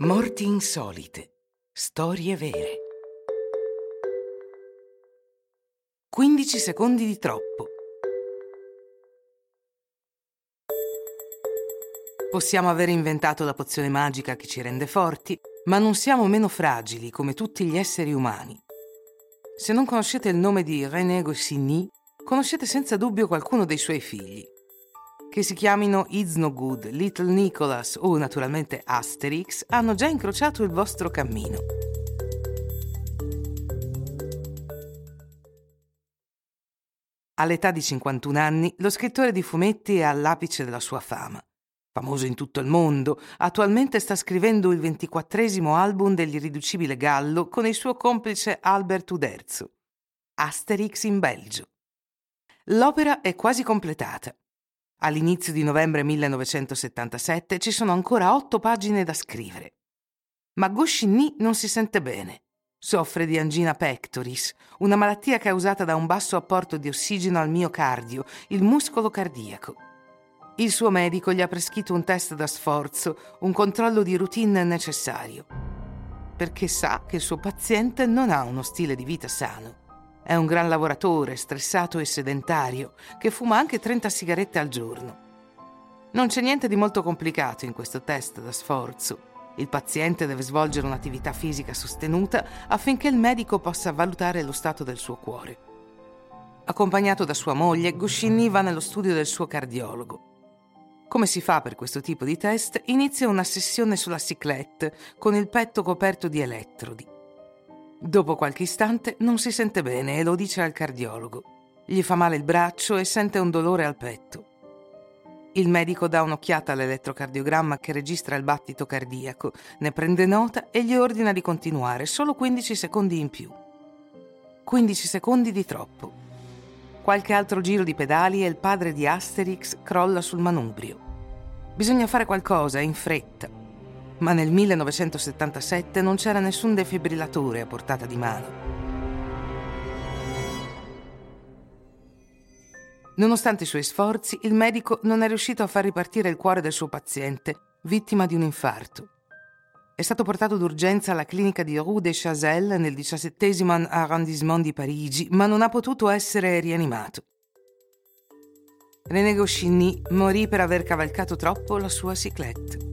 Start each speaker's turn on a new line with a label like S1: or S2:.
S1: Morti insolite. Storie vere. 15 secondi di troppo. Possiamo aver inventato la pozione magica che ci rende forti, ma non siamo meno fragili come tutti gli esseri umani. Se non conoscete il nome di René Goscinny, conoscete senza dubbio qualcuno dei suoi figli che si chiamino Good, Little Nicholas o naturalmente Asterix, hanno già incrociato il vostro cammino. All'età di 51 anni, lo scrittore di fumetti è all'apice della sua fama. Famoso in tutto il mondo, attualmente sta scrivendo il ventiquattresimo album dell'irriducibile Gallo con il suo complice Albert Uderzo. Asterix in Belgio. L'opera è quasi completata. All'inizio di novembre 1977 ci sono ancora otto pagine da scrivere. Ma Goscinny non si sente bene. Soffre di angina pectoris, una malattia causata da un basso apporto di ossigeno al miocardio, il muscolo cardiaco. Il suo medico gli ha prescritto un test da sforzo, un controllo di routine necessario, perché sa che il suo paziente non ha uno stile di vita sano. È un gran lavoratore, stressato e sedentario, che fuma anche 30 sigarette al giorno. Non c'è niente di molto complicato in questo test da sforzo. Il paziente deve svolgere un'attività fisica sostenuta affinché il medico possa valutare lo stato del suo cuore. Accompagnato da sua moglie, Guscinny va nello studio del suo cardiologo. Come si fa per questo tipo di test? Inizia una sessione sulla ciclette con il petto coperto di elettrodi. Dopo qualche istante non si sente bene e lo dice al cardiologo. Gli fa male il braccio e sente un dolore al petto. Il medico dà un'occhiata all'elettrocardiogramma che registra il battito cardiaco, ne prende nota e gli ordina di continuare solo 15 secondi in più. 15 secondi di troppo. Qualche altro giro di pedali e il padre di Asterix crolla sul manubrio. Bisogna fare qualcosa in fretta ma nel 1977 non c'era nessun defibrillatore a portata di mano. Nonostante i suoi sforzi, il medico non è riuscito a far ripartire il cuore del suo paziente, vittima di un infarto. È stato portato d'urgenza alla clinica di Rue de Chazelle nel diciassettesimo arrondissement di Parigi, ma non ha potuto essere rianimato. René Goscinny morì per aver cavalcato troppo la sua ciclette.